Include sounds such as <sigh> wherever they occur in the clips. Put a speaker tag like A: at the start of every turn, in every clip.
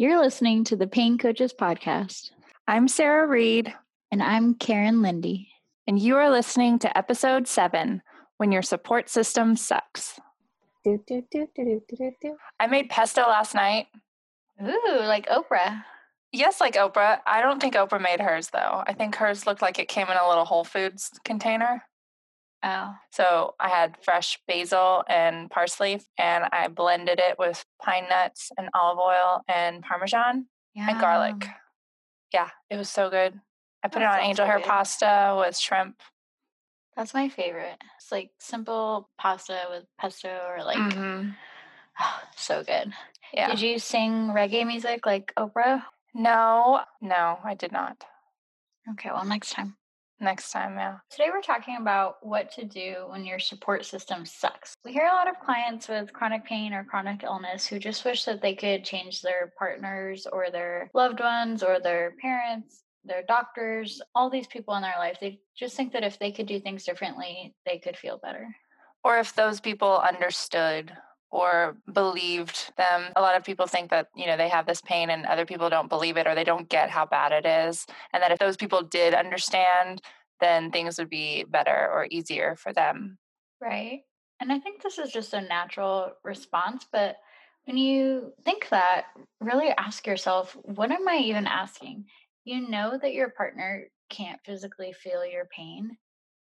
A: You're listening to the Pain Coaches Podcast.
B: I'm Sarah Reed.
A: And I'm Karen Lindy.
B: And you are listening to episode seven When Your Support System Sucks. Do, do, do, do, do, do, do. I made pesto last night.
A: Ooh, like Oprah.
B: Yes, like Oprah. I don't think Oprah made hers though. I think hers looked like it came in a little Whole Foods container.
A: Oh.
B: So I had fresh basil and parsley, and I blended it with pine nuts and olive oil and parmesan yeah. and garlic. Yeah, it was so good. I put that it on angel hair good. pasta with shrimp.
A: That's my favorite. It's like simple pasta with pesto or like mm-hmm. oh, so good. Yeah. Did you sing reggae music like Oprah?
B: No, no, I did not.
A: Okay, well, next time
B: next time. Yeah.
A: Today we're talking about what to do when your support system sucks. We hear a lot of clients with chronic pain or chronic illness who just wish that they could change their partners or their loved ones or their parents, their doctors, all these people in their life. They just think that if they could do things differently, they could feel better.
B: Or if those people understood or believed them. A lot of people think that, you know, they have this pain and other people don't believe it or they don't get how bad it is. And that if those people did understand, then things would be better or easier for them.
A: Right. And I think this is just a natural response, but when you think that, really ask yourself, what am I even asking? You know that your partner can't physically feel your pain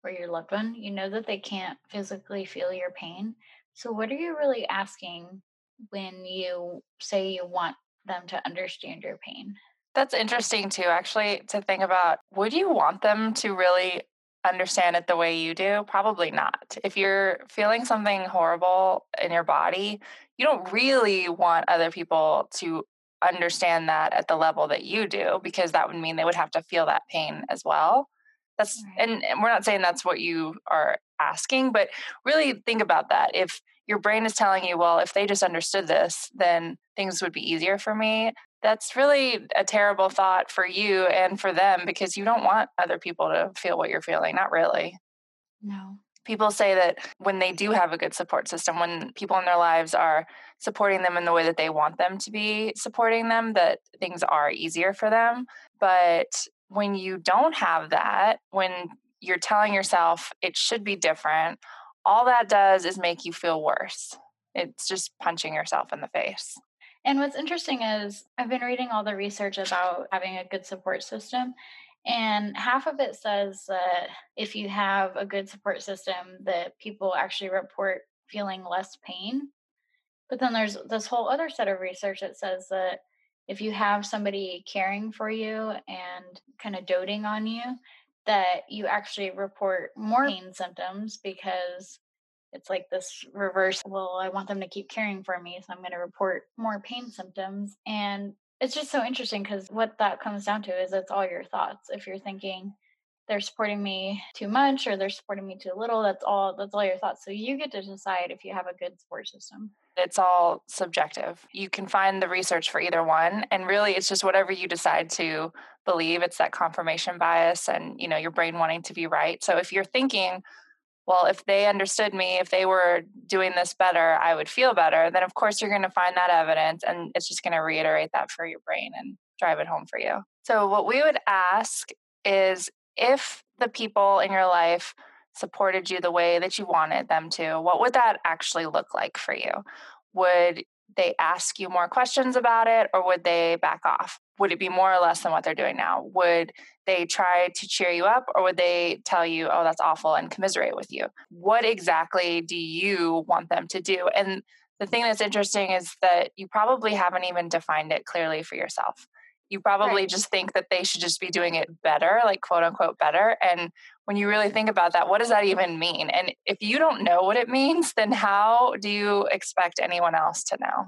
A: or your loved one. You know that they can't physically feel your pain. So, what are you really asking when you say you want them to understand your pain?
B: That's interesting too, actually, to think about. Would you want them to really understand it the way you do? Probably not. If you're feeling something horrible in your body, you don't really want other people to understand that at the level that you do because that would mean they would have to feel that pain as well. That's right. and, and we're not saying that's what you are asking, but really think about that. If your brain is telling you, well, if they just understood this, then things would be easier for me. That's really a terrible thought for you and for them because you don't want other people to feel what you're feeling. Not really.
A: No.
B: People say that when they do have a good support system, when people in their lives are supporting them in the way that they want them to be supporting them, that things are easier for them. But when you don't have that, when you're telling yourself it should be different, all that does is make you feel worse. It's just punching yourself in the face.
A: And what's interesting is I've been reading all the research about having a good support system. And half of it says that if you have a good support system, that people actually report feeling less pain. But then there's this whole other set of research that says that if you have somebody caring for you and kind of doting on you, that you actually report more pain symptoms because it's like this reverse well i want them to keep caring for me so i'm going to report more pain symptoms. And it's just so interesting because what that comes down to is it's all your thoughts. If you're thinking they're supporting me too much or they're supporting me too little that's all that's all your thoughts. So you get to decide if you have a good support system
B: it's all subjective. You can find the research for either one and really it's just whatever you decide to believe it's that confirmation bias and you know your brain wanting to be right. So if you're thinking well if they understood me if they were doing this better i would feel better then of course you're going to find that evidence and it's just going to reiterate that for your brain and drive it home for you. So what we would ask is if the people in your life supported you the way that you wanted them to, what would that actually look like for you? Would they ask you more questions about it or would they back off? Would it be more or less than what they're doing now? Would they try to cheer you up or would they tell you, oh, that's awful and commiserate with you? What exactly do you want them to do? And the thing that's interesting is that you probably haven't even defined it clearly for yourself you probably right. just think that they should just be doing it better, like quote unquote better. And when you really think about that, what does that even mean? And if you don't know what it means, then how do you expect anyone else to know?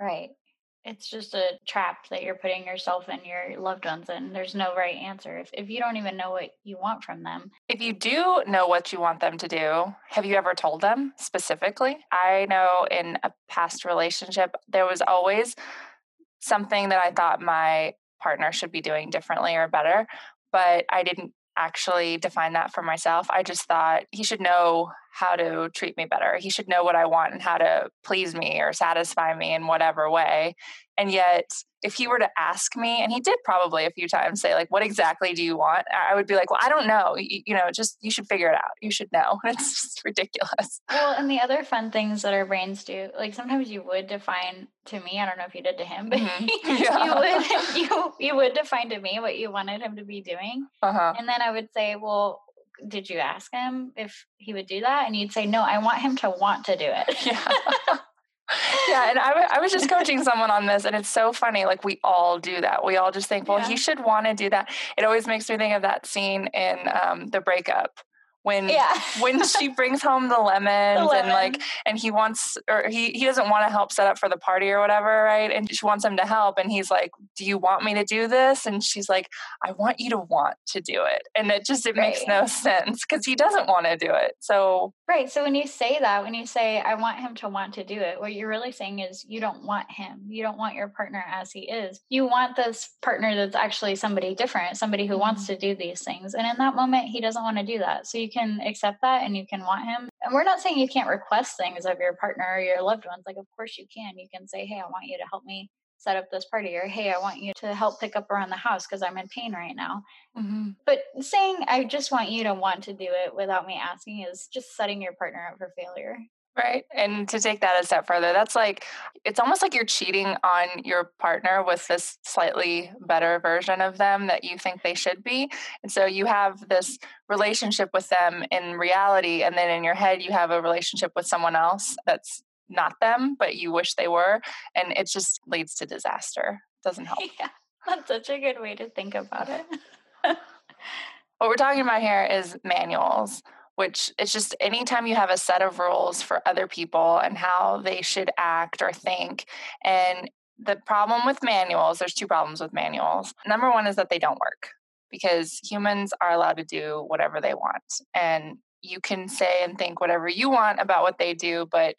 A: Right. It's just a trap that you're putting yourself and your loved ones in. There's no right answer. If, if you don't even know what you want from them.
B: If you do know what you want them to do, have you ever told them specifically? I know in a past relationship, there was always something that I thought my partner should be doing differently or better, but I didn't actually define that for myself. I just thought he should know how to treat me better. He should know what I want and how to please me or satisfy me in whatever way. And yet, if he were to ask me, and he did probably a few times say, like, what exactly do you want? I would be like, well, I don't know. You, you know, just you should figure it out. You should know. <laughs> It's just ridiculous.
A: Well, and the other fun things that our brains do, like sometimes you would define to me, I don't know if you did to him, but mm-hmm. <laughs> <laughs> yeah. you would you you would define to me what you wanted him to be doing. Uh-huh. And then I would say, well, did you ask him if he would do that? And you'd say, no, I want him to want to do it. <laughs>
B: Yeah. <laughs> yeah, and I, w- I was just coaching someone on this, and it's so funny. Like, we all do that. We all just think, well, yeah. he should want to do that. It always makes me think of that scene in um, The Breakup when yeah. when she brings home the <laughs> lemons the lemon. and like and he wants or he he doesn't want to help set up for the party or whatever right and she wants him to help and he's like do you want me to do this and she's like i want you to want to do it and it just it right. makes no sense because he doesn't want to do it so
A: right so when you say that when you say i want him to want to do it what you're really saying is you don't want him you don't want your partner as he is you want this partner that's actually somebody different somebody who mm-hmm. wants to do these things and in that moment he doesn't want to do that so you can accept that and you can want him. And we're not saying you can't request things of your partner or your loved ones. Like, of course you can. You can say, hey, I want you to help me set up this party or hey i want you to help pick up around the house because i'm in pain right now mm-hmm. but saying i just want you to want to do it without me asking is just setting your partner up for failure
B: Right. And to take that a step further, that's like, it's almost like you're cheating on your partner with this slightly better version of them that you think they should be. And so you have this relationship with them in reality. And then in your head, you have a relationship with someone else that's not them, but you wish they were. And it just leads to disaster. It doesn't help. <laughs>
A: Yeah. That's such a good way to think about it. <laughs>
B: what we're talking about here is manuals which it's just anytime you have a set of rules for other people and how they should act or think. And the problem with manuals, there's two problems with manuals. Number one is that they don't work because humans are allowed to do whatever they want. And you can say and think whatever you want about what they do, but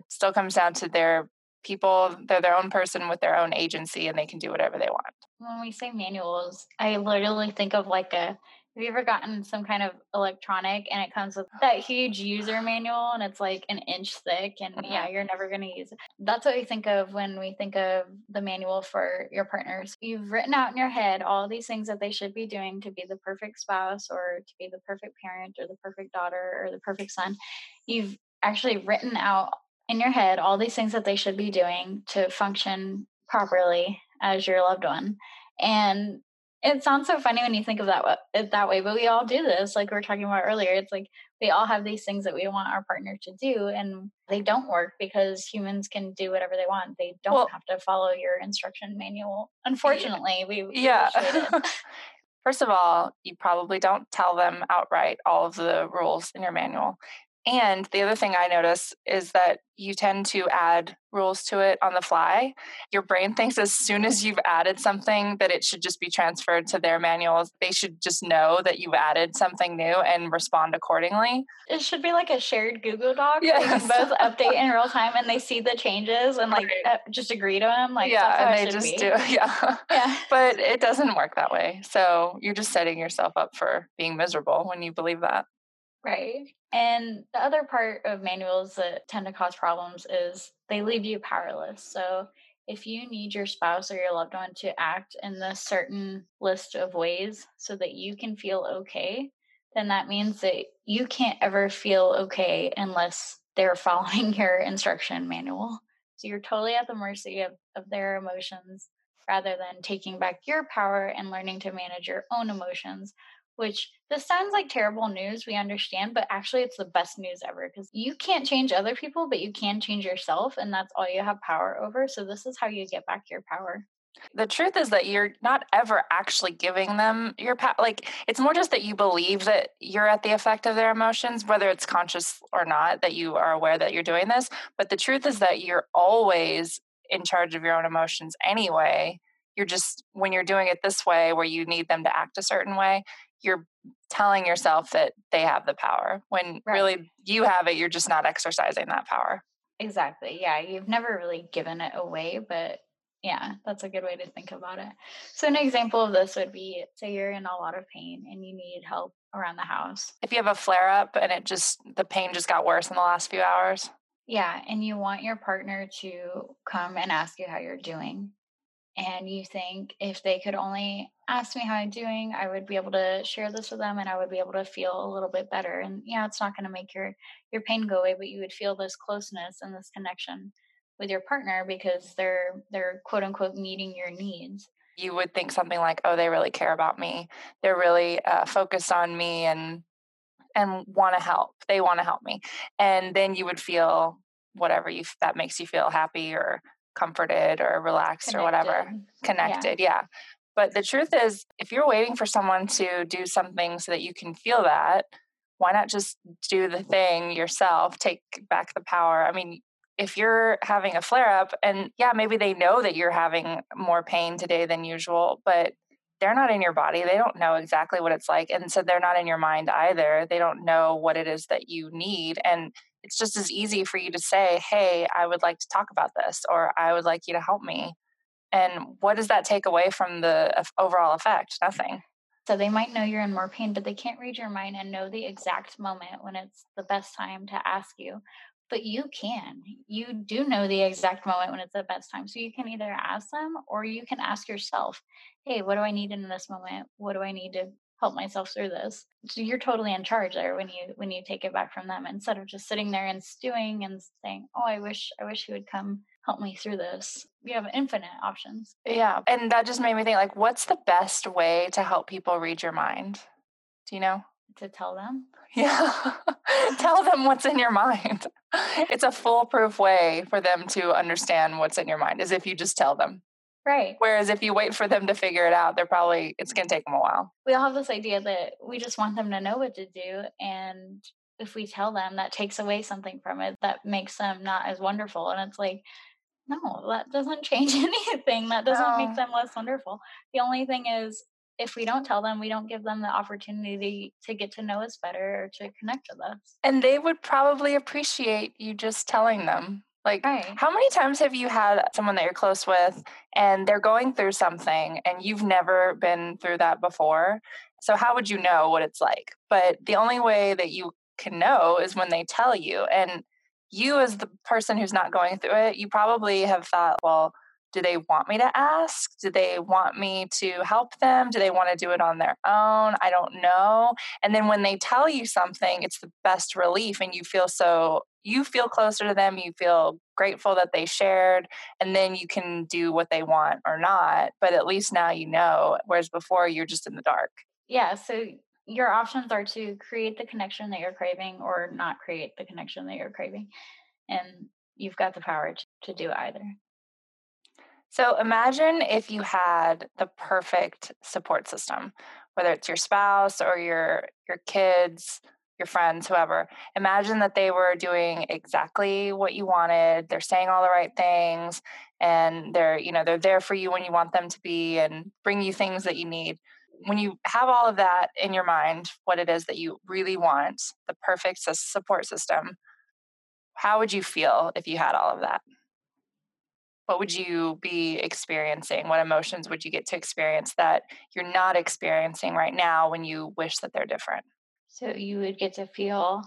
B: it still comes down to their people, they're their own person with their own agency and they can do whatever they want.
A: When we say manuals, I literally think of like a have you ever gotten some kind of electronic and it comes with that huge user manual and it's like an inch thick and yeah, mm-hmm. you're never going to use it? That's what we think of when we think of the manual for your partners. You've written out in your head all these things that they should be doing to be the perfect spouse or to be the perfect parent or the perfect daughter or the perfect son. You've actually written out in your head all these things that they should be doing to function properly as your loved one. And it sounds so funny when you think of that it that way, but we all do this. Like we were talking about earlier, it's like we all have these things that we want our partner to do, and they don't work because humans can do whatever they want. They don't well, have to follow your instruction manual. Unfortunately, we
B: yeah. <laughs> First of all, you probably don't tell them outright all of the rules in your manual. And the other thing I notice is that you tend to add rules to it on the fly. Your brain thinks as soon as you've added something that it should just be transferred to their manuals. They should just know that you've added something new and respond accordingly.
A: It should be like a shared Google Doc. Yes. They can both update in real time and they <laughs> see the changes and like right. uh, just agree to them. Like
B: yeah, and they just be. do. <laughs> Yeah, yeah. but it doesn't work that way. So you're just setting yourself up for being miserable when you believe that.
A: Right. And the other part of manuals that tend to cause problems is they leave you powerless. So if you need your spouse or your loved one to act in this certain list of ways so that you can feel okay, then that means that you can't ever feel okay unless they're <laughs> following your instruction manual. So you're totally at the mercy of, of their emotions rather than taking back your power and learning to manage your own emotions which this sounds like terrible news, we understand, but actually it's the best news ever because you can't change other people, but you can change yourself, and that's all you have power over. So, this is how you get back your power.
B: The truth is that you're not ever actually giving them your power. Like, it's more just that you believe that you're at the effect of their emotions, whether it's conscious or not, that you are aware that you're doing this. But the truth is that you're always in charge of your own emotions anyway. You're just, when you're doing it this way, where you need them to act a certain way, you're telling yourself that they have the power when right. really you have it you're just not exercising that power
A: exactly yeah you've never really given it away but Yeah, that's a good way to think about it. So, an example of this would be say you're in a lot of pain and you need help around the house.
B: If you have a flare up and it just, the pain just got worse in the last few hours.
A: Yeah, and you want your partner to come and ask you how you're doing. And you think if they could only ask me how I'm doing, I would be able to share this with them and I would be able to feel a little bit better. And yeah, it's not going to make your your pain go away, but you would feel this closeness and this connection with your partner because they're they're quote unquote meeting your needs.
B: You would think something like oh they really care about me. They're really uh, focused on me and and want to help. They want to help me. And then you would feel whatever you that makes you feel happy or comforted or relaxed connected. or whatever. Connected. Yeah. yeah. But the truth is if you're waiting for someone to do something so that you can feel that why not just do the thing yourself take back the power? I mean if you're having a flare up and yeah maybe they know that you're having more pain today than usual but they're not in your body. They don't know exactly what it's like and so they're not in your mind either. They don't know what it is that you need and it's just as easy for you to say hey i would like to talk about this or i would like you to help me and what does that take away from the overall effect nothing
A: so they might know you're in more pain, but they can't read your mind and know the exact moment when it's the best time to ask you but you can. You do know the exact moment when it's the best time. So you can either ask them or you can ask yourself, hey, what do I need in this moment? What do I need to help myself through this? So you're totally in charge there when you when you take it back from them instead of just sitting there and stewing and saying, Oh, I wish I wish he would come help me through this. You have infinite options.
B: Yeah. And that just made me think like what's the best way to help people read your mind? Do you know?
A: To tell them. <laughs>
B: Yeah. <laughs> tell them what's in your mind. <laughs> It's a foolproof way for them to understand what's in your mind, is if you just tell them.
A: Right.
B: Whereas if you wait for them to figure it out, they're probably, it's going to take them a while.
A: We all have this idea that we just want them to know what to do. And if we tell them, that takes away something from it that makes them not as wonderful. And it's like, no, that doesn't <laughs> change anything. That doesn't no. make them less wonderful. The only thing is, if we don't tell them, we don't give them the opportunity to get to know us better or to connect with us.
B: And they would probably appreciate you just telling them. Like, right. how many times have you had someone that you're close with and they're going through something and you've never been through that before? So, how would you know what it's like? But the only way that you can know is when they tell you. And you, as the person who's not going through it, you probably have thought, well, do they want me to ask? Do they want me to help them? Do they want to do it on their own? I don't know. And then when they tell you something, it's the best relief and you feel so you feel closer to them, you feel grateful that they shared, and then you can do what they want or not. But at least now you know, whereas before you're just in the dark.
A: Yeah. So your options are to create the connection that you're craving or not create the connection that you're craving. And you've got the power to, to do either.
B: So imagine if you had the perfect support system, whether it's your spouse or your your kids, your friends, whoever. Imagine that they were doing exactly what you wanted. They're saying all the right things and they're, you know, they're there for you when you want them to be and bring you things that you need. When you have all of that in your mind, what it is that you really want, the perfect support system, how would you feel if you had all of that? What would you be experiencing? What emotions would you get to experience that you're not experiencing right now when you wish that they're different?
A: So you would get to feel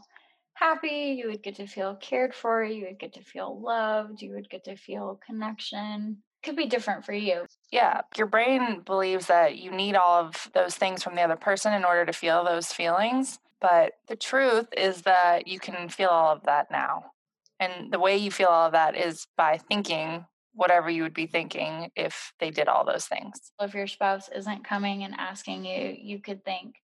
A: happy, you would get to feel cared for, you would get to feel loved, you would get to feel connection. Could be different for you.
B: Yeah, your brain believes that you need all of those things from the other person in order to feel those feelings. But the truth is that you can feel all of that now. And the way you feel all of that is by thinking whatever you would be thinking if they did all those things.
A: If your spouse isn't coming and asking you, you could think,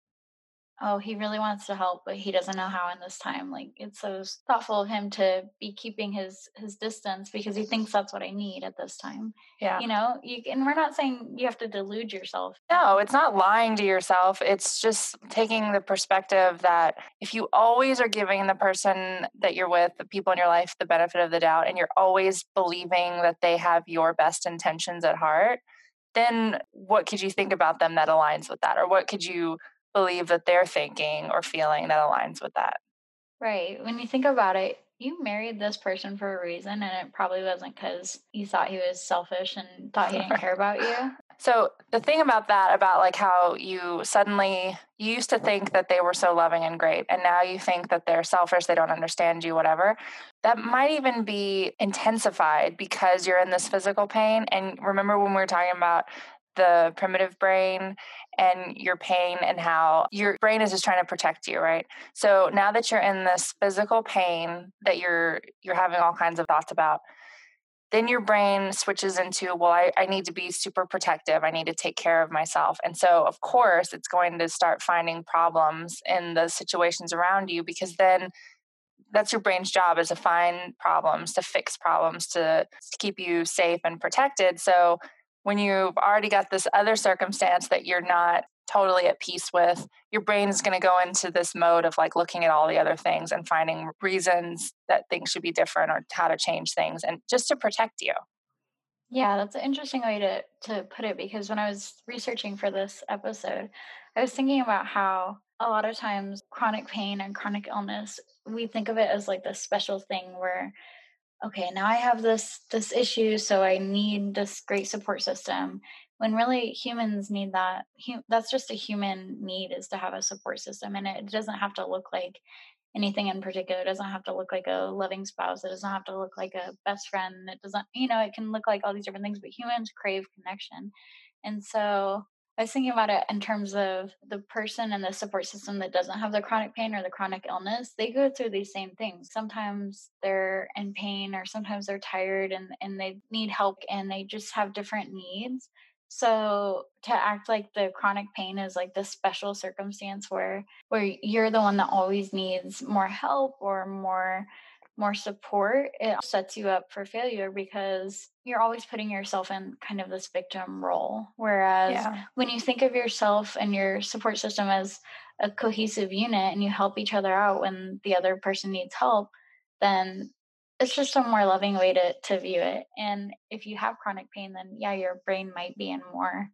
A: oh, he really wants to help, but he doesn't know how in this time. Like it's so thoughtful of him to be keeping his his distance because he thinks that's what I need at this time.
B: Yeah.
A: You know, you and we're not saying you have to delude yourself.
B: No, it's not lying to yourself. It's just taking the perspective that if you always are giving the person that you're with, the people in your life, the benefit of the doubt, and you're always believing that they have your best intentions at heart, then what could you think about them that aligns with that? Or what could you believe that they're thinking or feeling that aligns with that.
A: Right. When you think about it, you married this person for a reason and it probably wasn't because you thought he was selfish and thought he didn't care <laughs> about you
B: so the thing about that about like how you suddenly you used to think that they were so loving and great and now you think that they're selfish they don't understand you whatever that might even be intensified because you're in this physical pain and remember when we were talking about the primitive brain and your pain and how your brain is just trying to protect you right? So now that you're in this physical pain that you're you're having all kinds of thoughts about then your brain switches into well I, I need to be super protective. I need to take care of myself. And so of course it's going to start finding problems in the situations around you because then that's your brain's job is to find problems to fix problems to, to keep you safe and protected. So when you've already got this other circumstance that you're not totally at peace with, your brain is going to go into this mode of like looking at all the other things and finding reasons that things should be different or how to change things and just to protect you.
A: Yeah, that's an interesting way to to put it because when I was researching for this episode, I was thinking about how a lot of times chronic pain and chronic illness, we think of it as like this special thing where okay now i have this this issue so i need this great support system. When really humans need that that's just a human need is to have a support system and it doesn't have to look like anything in particular. It doesn't have to look like a loving spouse. It doesn't have to look like a best friend. It doesn't you know it can look like all these different things but humans crave connection. And so I was thinking about it in terms of the person and the support system that doesn't have the chronic pain or the chronic illness. They go through these same things. Sometimes they're in pain or sometimes they're tired and, and they need help and they just have different needs. So to act like the chronic pain is like this special circumstance where where you're the one that always needs more help or more more support, it sets you up for failure because you're always putting yourself in kind of this victim role. Whereas yeah. when you think of yourself and your support system as a cohesive unit and you help each other out when the other person needs help, then it's just a more loving way to, to view it. And if you have chronic pain, then yeah, your brain might be in more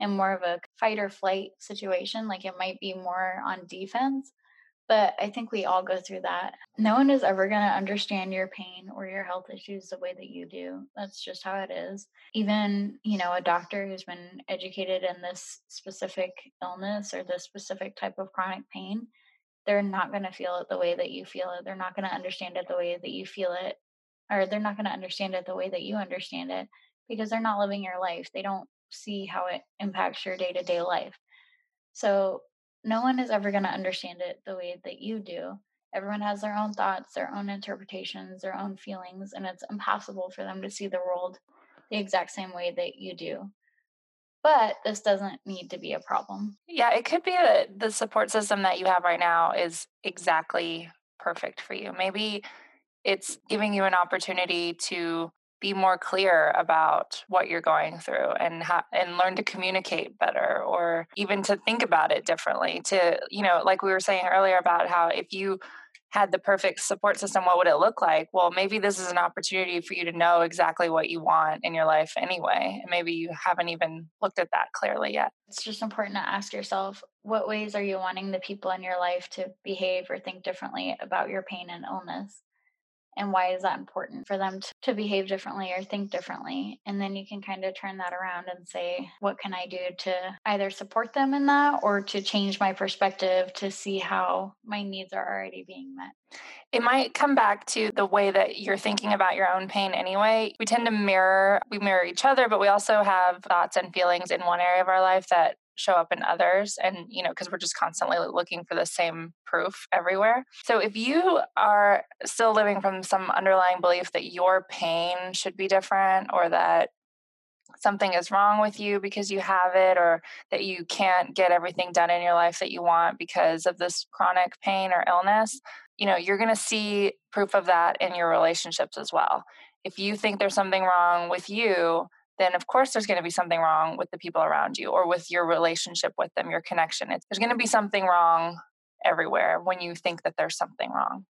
A: in more of a fight or flight situation. Like it might be more on defense but I think we all go through that. No one is ever going to understand your pain or your health issues the way that you do. That's just how it is. Even, you know, a doctor who's been educated in this specific illness or this specific type of chronic pain, they're not going to feel it the way that you feel it. They're not going to understand it the way that you feel it, or they're not going to understand it the way that you understand it because they're not living your life. They don't see how it impacts your day to day life. So no one is ever going to understand it the way that you do. Everyone has their own thoughts, their own interpretations, their own feelings, and it's impossible for them to see the world the exact same way that you do. But this doesn't need to be a problem.
B: Yeah, it could be that the support system that you have right now is exactly perfect for you. Maybe it's giving you an opportunity to be more clear about what you're going through and ha- and learn to communicate better or even to think about it differently to you know like we were saying earlier about how if you had the perfect support system what would it look like? Well maybe this is an opportunity for you to know exactly what you want in your life anyway and maybe you haven't even looked at that clearly yet.
A: It's just important to ask yourself what ways are you wanting the people in your life to behave or think differently about your pain and illness and why is that important for them to, to behave differently or think differently and then you can kind of turn that around and say what can i do to either support them in that or to change my perspective to see how my needs are already being met
B: it might come back to the way that you're thinking about your own pain anyway. We tend to mirror, we mirror each other, but we also have thoughts and feelings in one area of our life that show up in others and you know because we're just constantly looking for the same proof everywhere. So if you are still living from some underlying belief that your pain should be different or that something is wrong with you because you have it or that you can't get everything done in your life that you want because of this chronic pain or illness you know you're going to see proof of that in your relationships as well. If you think there's something wrong with you then of course there's going to be something wrong with the people around you or with your relationship with them, your connection. It's, there's going to be something wrong everywhere when you think that there's something wrong.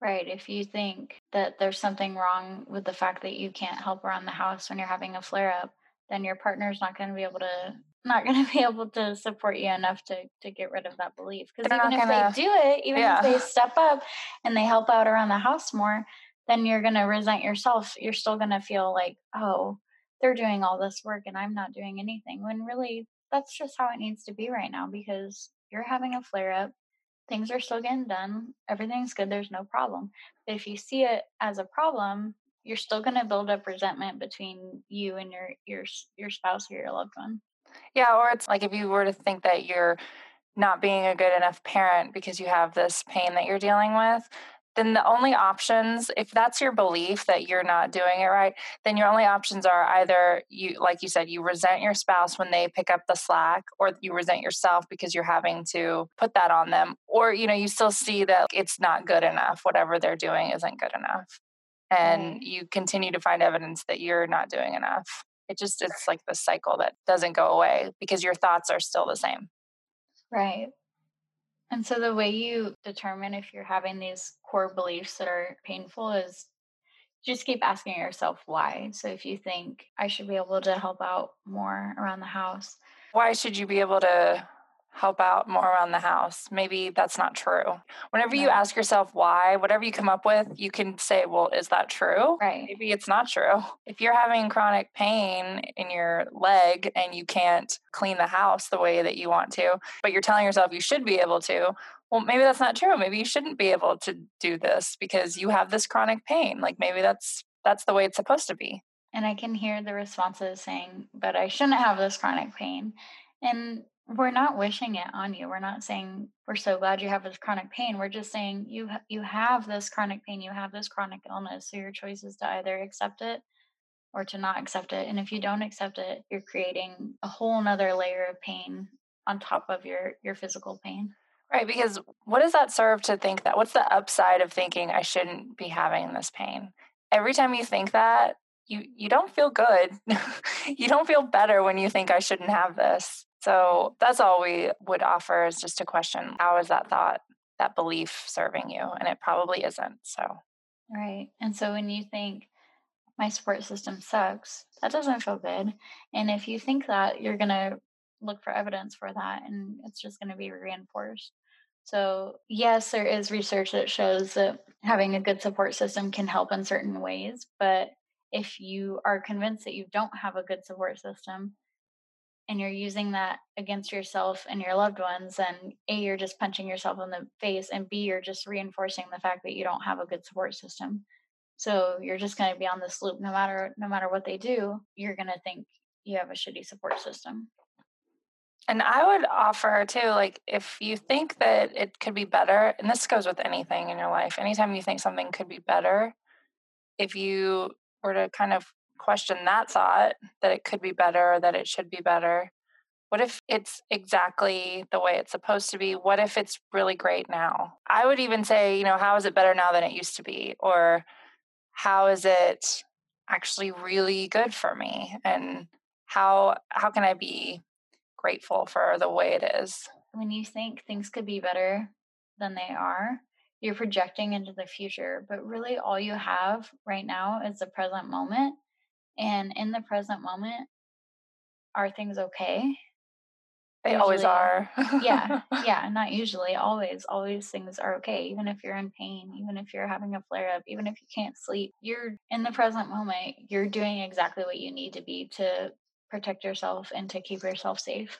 A: Right. If you think that there's something wrong with the fact that you can't help around the house when you're having a flare up, then your partner's not going to be able to not going <laughs> to be able to support you enough to to get rid of that belief because even if
B: gonna,
A: they do it even yeah. if they step up and they help out around the house more then you're going to resent yourself you're still going to feel like oh they're doing all this work and i'm not doing anything when really that's just how it needs to be right now because you're having a flare up things are still getting done everything's good there's no problem. But if you see it as a problem you're still going to build up resentment between you and your your your spouse or your loved one.
B: Yeah, or it's like if you were to think that you're not being a good enough parent because you have this pain that you're dealing with, then the only options, if that's your belief that you're not doing it right, then your only options are either you, like you said, you resent your spouse when they pick up the slack, or you resent yourself because you're having to put that on them, or you know, you still see that it's not good enough. Whatever they're doing isn't good enough. Mm-hmm. And right. you continue to find evidence that you're not doing enough it just it's like the cycle that doesn't go away because your thoughts are still the same
A: right and so the way you determine if you're having these core beliefs that are painful is just keep asking yourself why. So if you think i should be able to help out more around the house
B: why should you be able to help out more around the house. Maybe that's not true. Whenever you ask yourself why, whatever you come up with, you can say, well, is that true?
A: Right.
B: Maybe it's not true. <laughs> If you're having chronic pain in your leg and you can't clean the house the way that you want to, but you're telling yourself you should be able to, well, maybe that's not true. Maybe you shouldn't be able to do this because you have this chronic pain. Like maybe that's that's the way it's supposed to be.
A: And I can hear the responses saying, but I shouldn't have this chronic pain. And we're not wishing it on you. We're not saying we're so glad you have this chronic pain. We're just saying you ha- you have this chronic pain, you have this chronic illness. So your choice is to either accept it or to not accept it. And if you don't accept it, you're creating a whole nother layer of pain on top of your your physical pain.
B: Right, because what does that serve to think that? What's the upside of thinking I shouldn't be having this pain? Every time you think that, you you don't feel good. <laughs> you don't feel better when you think I shouldn't have this. So that's all we would offer is just a question how is that thought, that belief serving you? And it probably isn't. So,
A: right. And so when you think, my support system sucks, that doesn't feel good. And if you think that, you're going to look for evidence for that and it's just going to be reinforced. So, yes, there is research that shows that having a good support system can help in certain ways. But if you are convinced that you don't have a good support system, and you're using that against yourself and your loved ones, and A, you're just punching yourself in the face, and B, you're just reinforcing the fact that you don't have a good support system. So you're just going to be on this loop no matter no matter what they do, you're going to think you have a shitty support system.
B: And I would offer too, like if you think that it could be better, and this goes with anything in your life, anytime you think something could be better, if you were to kind of question that thought that it could be better, or that it should be better? What if it's exactly the way it's supposed to be? What if it's really great now? I would even say, you know, how is it better now than it used to be? Or how is it actually really good for me? And how how can I be grateful for the way it is?
A: When you think things could be better than they are, you're projecting into the future, but really all you have right now is the present moment. And in the present moment, are things okay?
B: They usually, always are.
A: yeah, <laughs> yeah, not usually, always. Always things are okay, even if you're in pain, even if you're having a flare up, even if you can't sleep. You're in the present moment, you're doing exactly what you need to be to protect yourself and to keep yourself safe.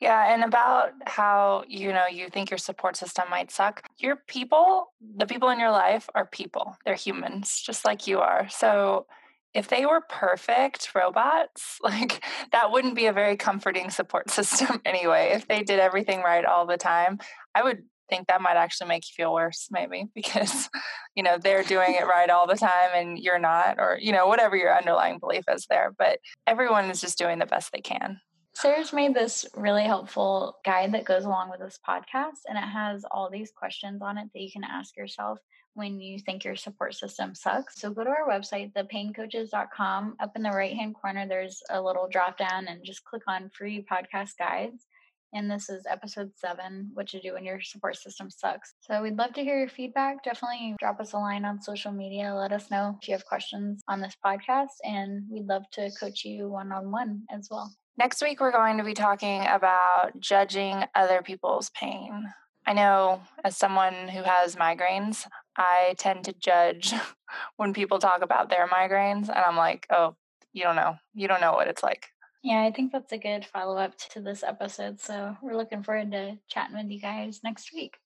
B: Yeah, and about how you know you think your support system might suck. Your people, the people in your life are people. They're humans just like you are. So if they were perfect robots, <laughs> like that wouldn't be a very comforting support <laughs> system anyway. If they did everything right all the time, I would think that might actually make you feel worse, maybe, <laughs> because, you know, they're doing it right all the time and you're not, or, you know, whatever your underlying belief is there. But everyone is just doing the best they can.
A: Sarah's made this really helpful guide that goes along with this podcast, and it has all these questions on it that you can ask yourself when you think your support system sucks. So go to our website, thepaincoaches.com. Up in the right hand corner, there's a little drop down and just click on free podcast guides. And this is episode seven What to Do When Your Support System Sucks. So we'd love to hear your feedback. Definitely drop us a line on social media. Let us know if you have questions on this podcast, and we'd love to coach you one on one as well.
B: Next week, we're going to be talking about judging other people's pain. I know as someone who has migraines, I tend to judge <laughs> when people talk about their migraines, and I'm like, oh, you don't know. You don't know what it's like.
A: Yeah, I think that's a good follow up to this episode. So we're looking forward to chatting with you guys next week.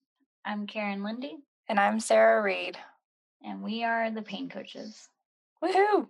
A: I'm Karen Lindy.
B: And I'm Sarah Reed.
A: And we are the Pain Coaches.
B: Woohoo!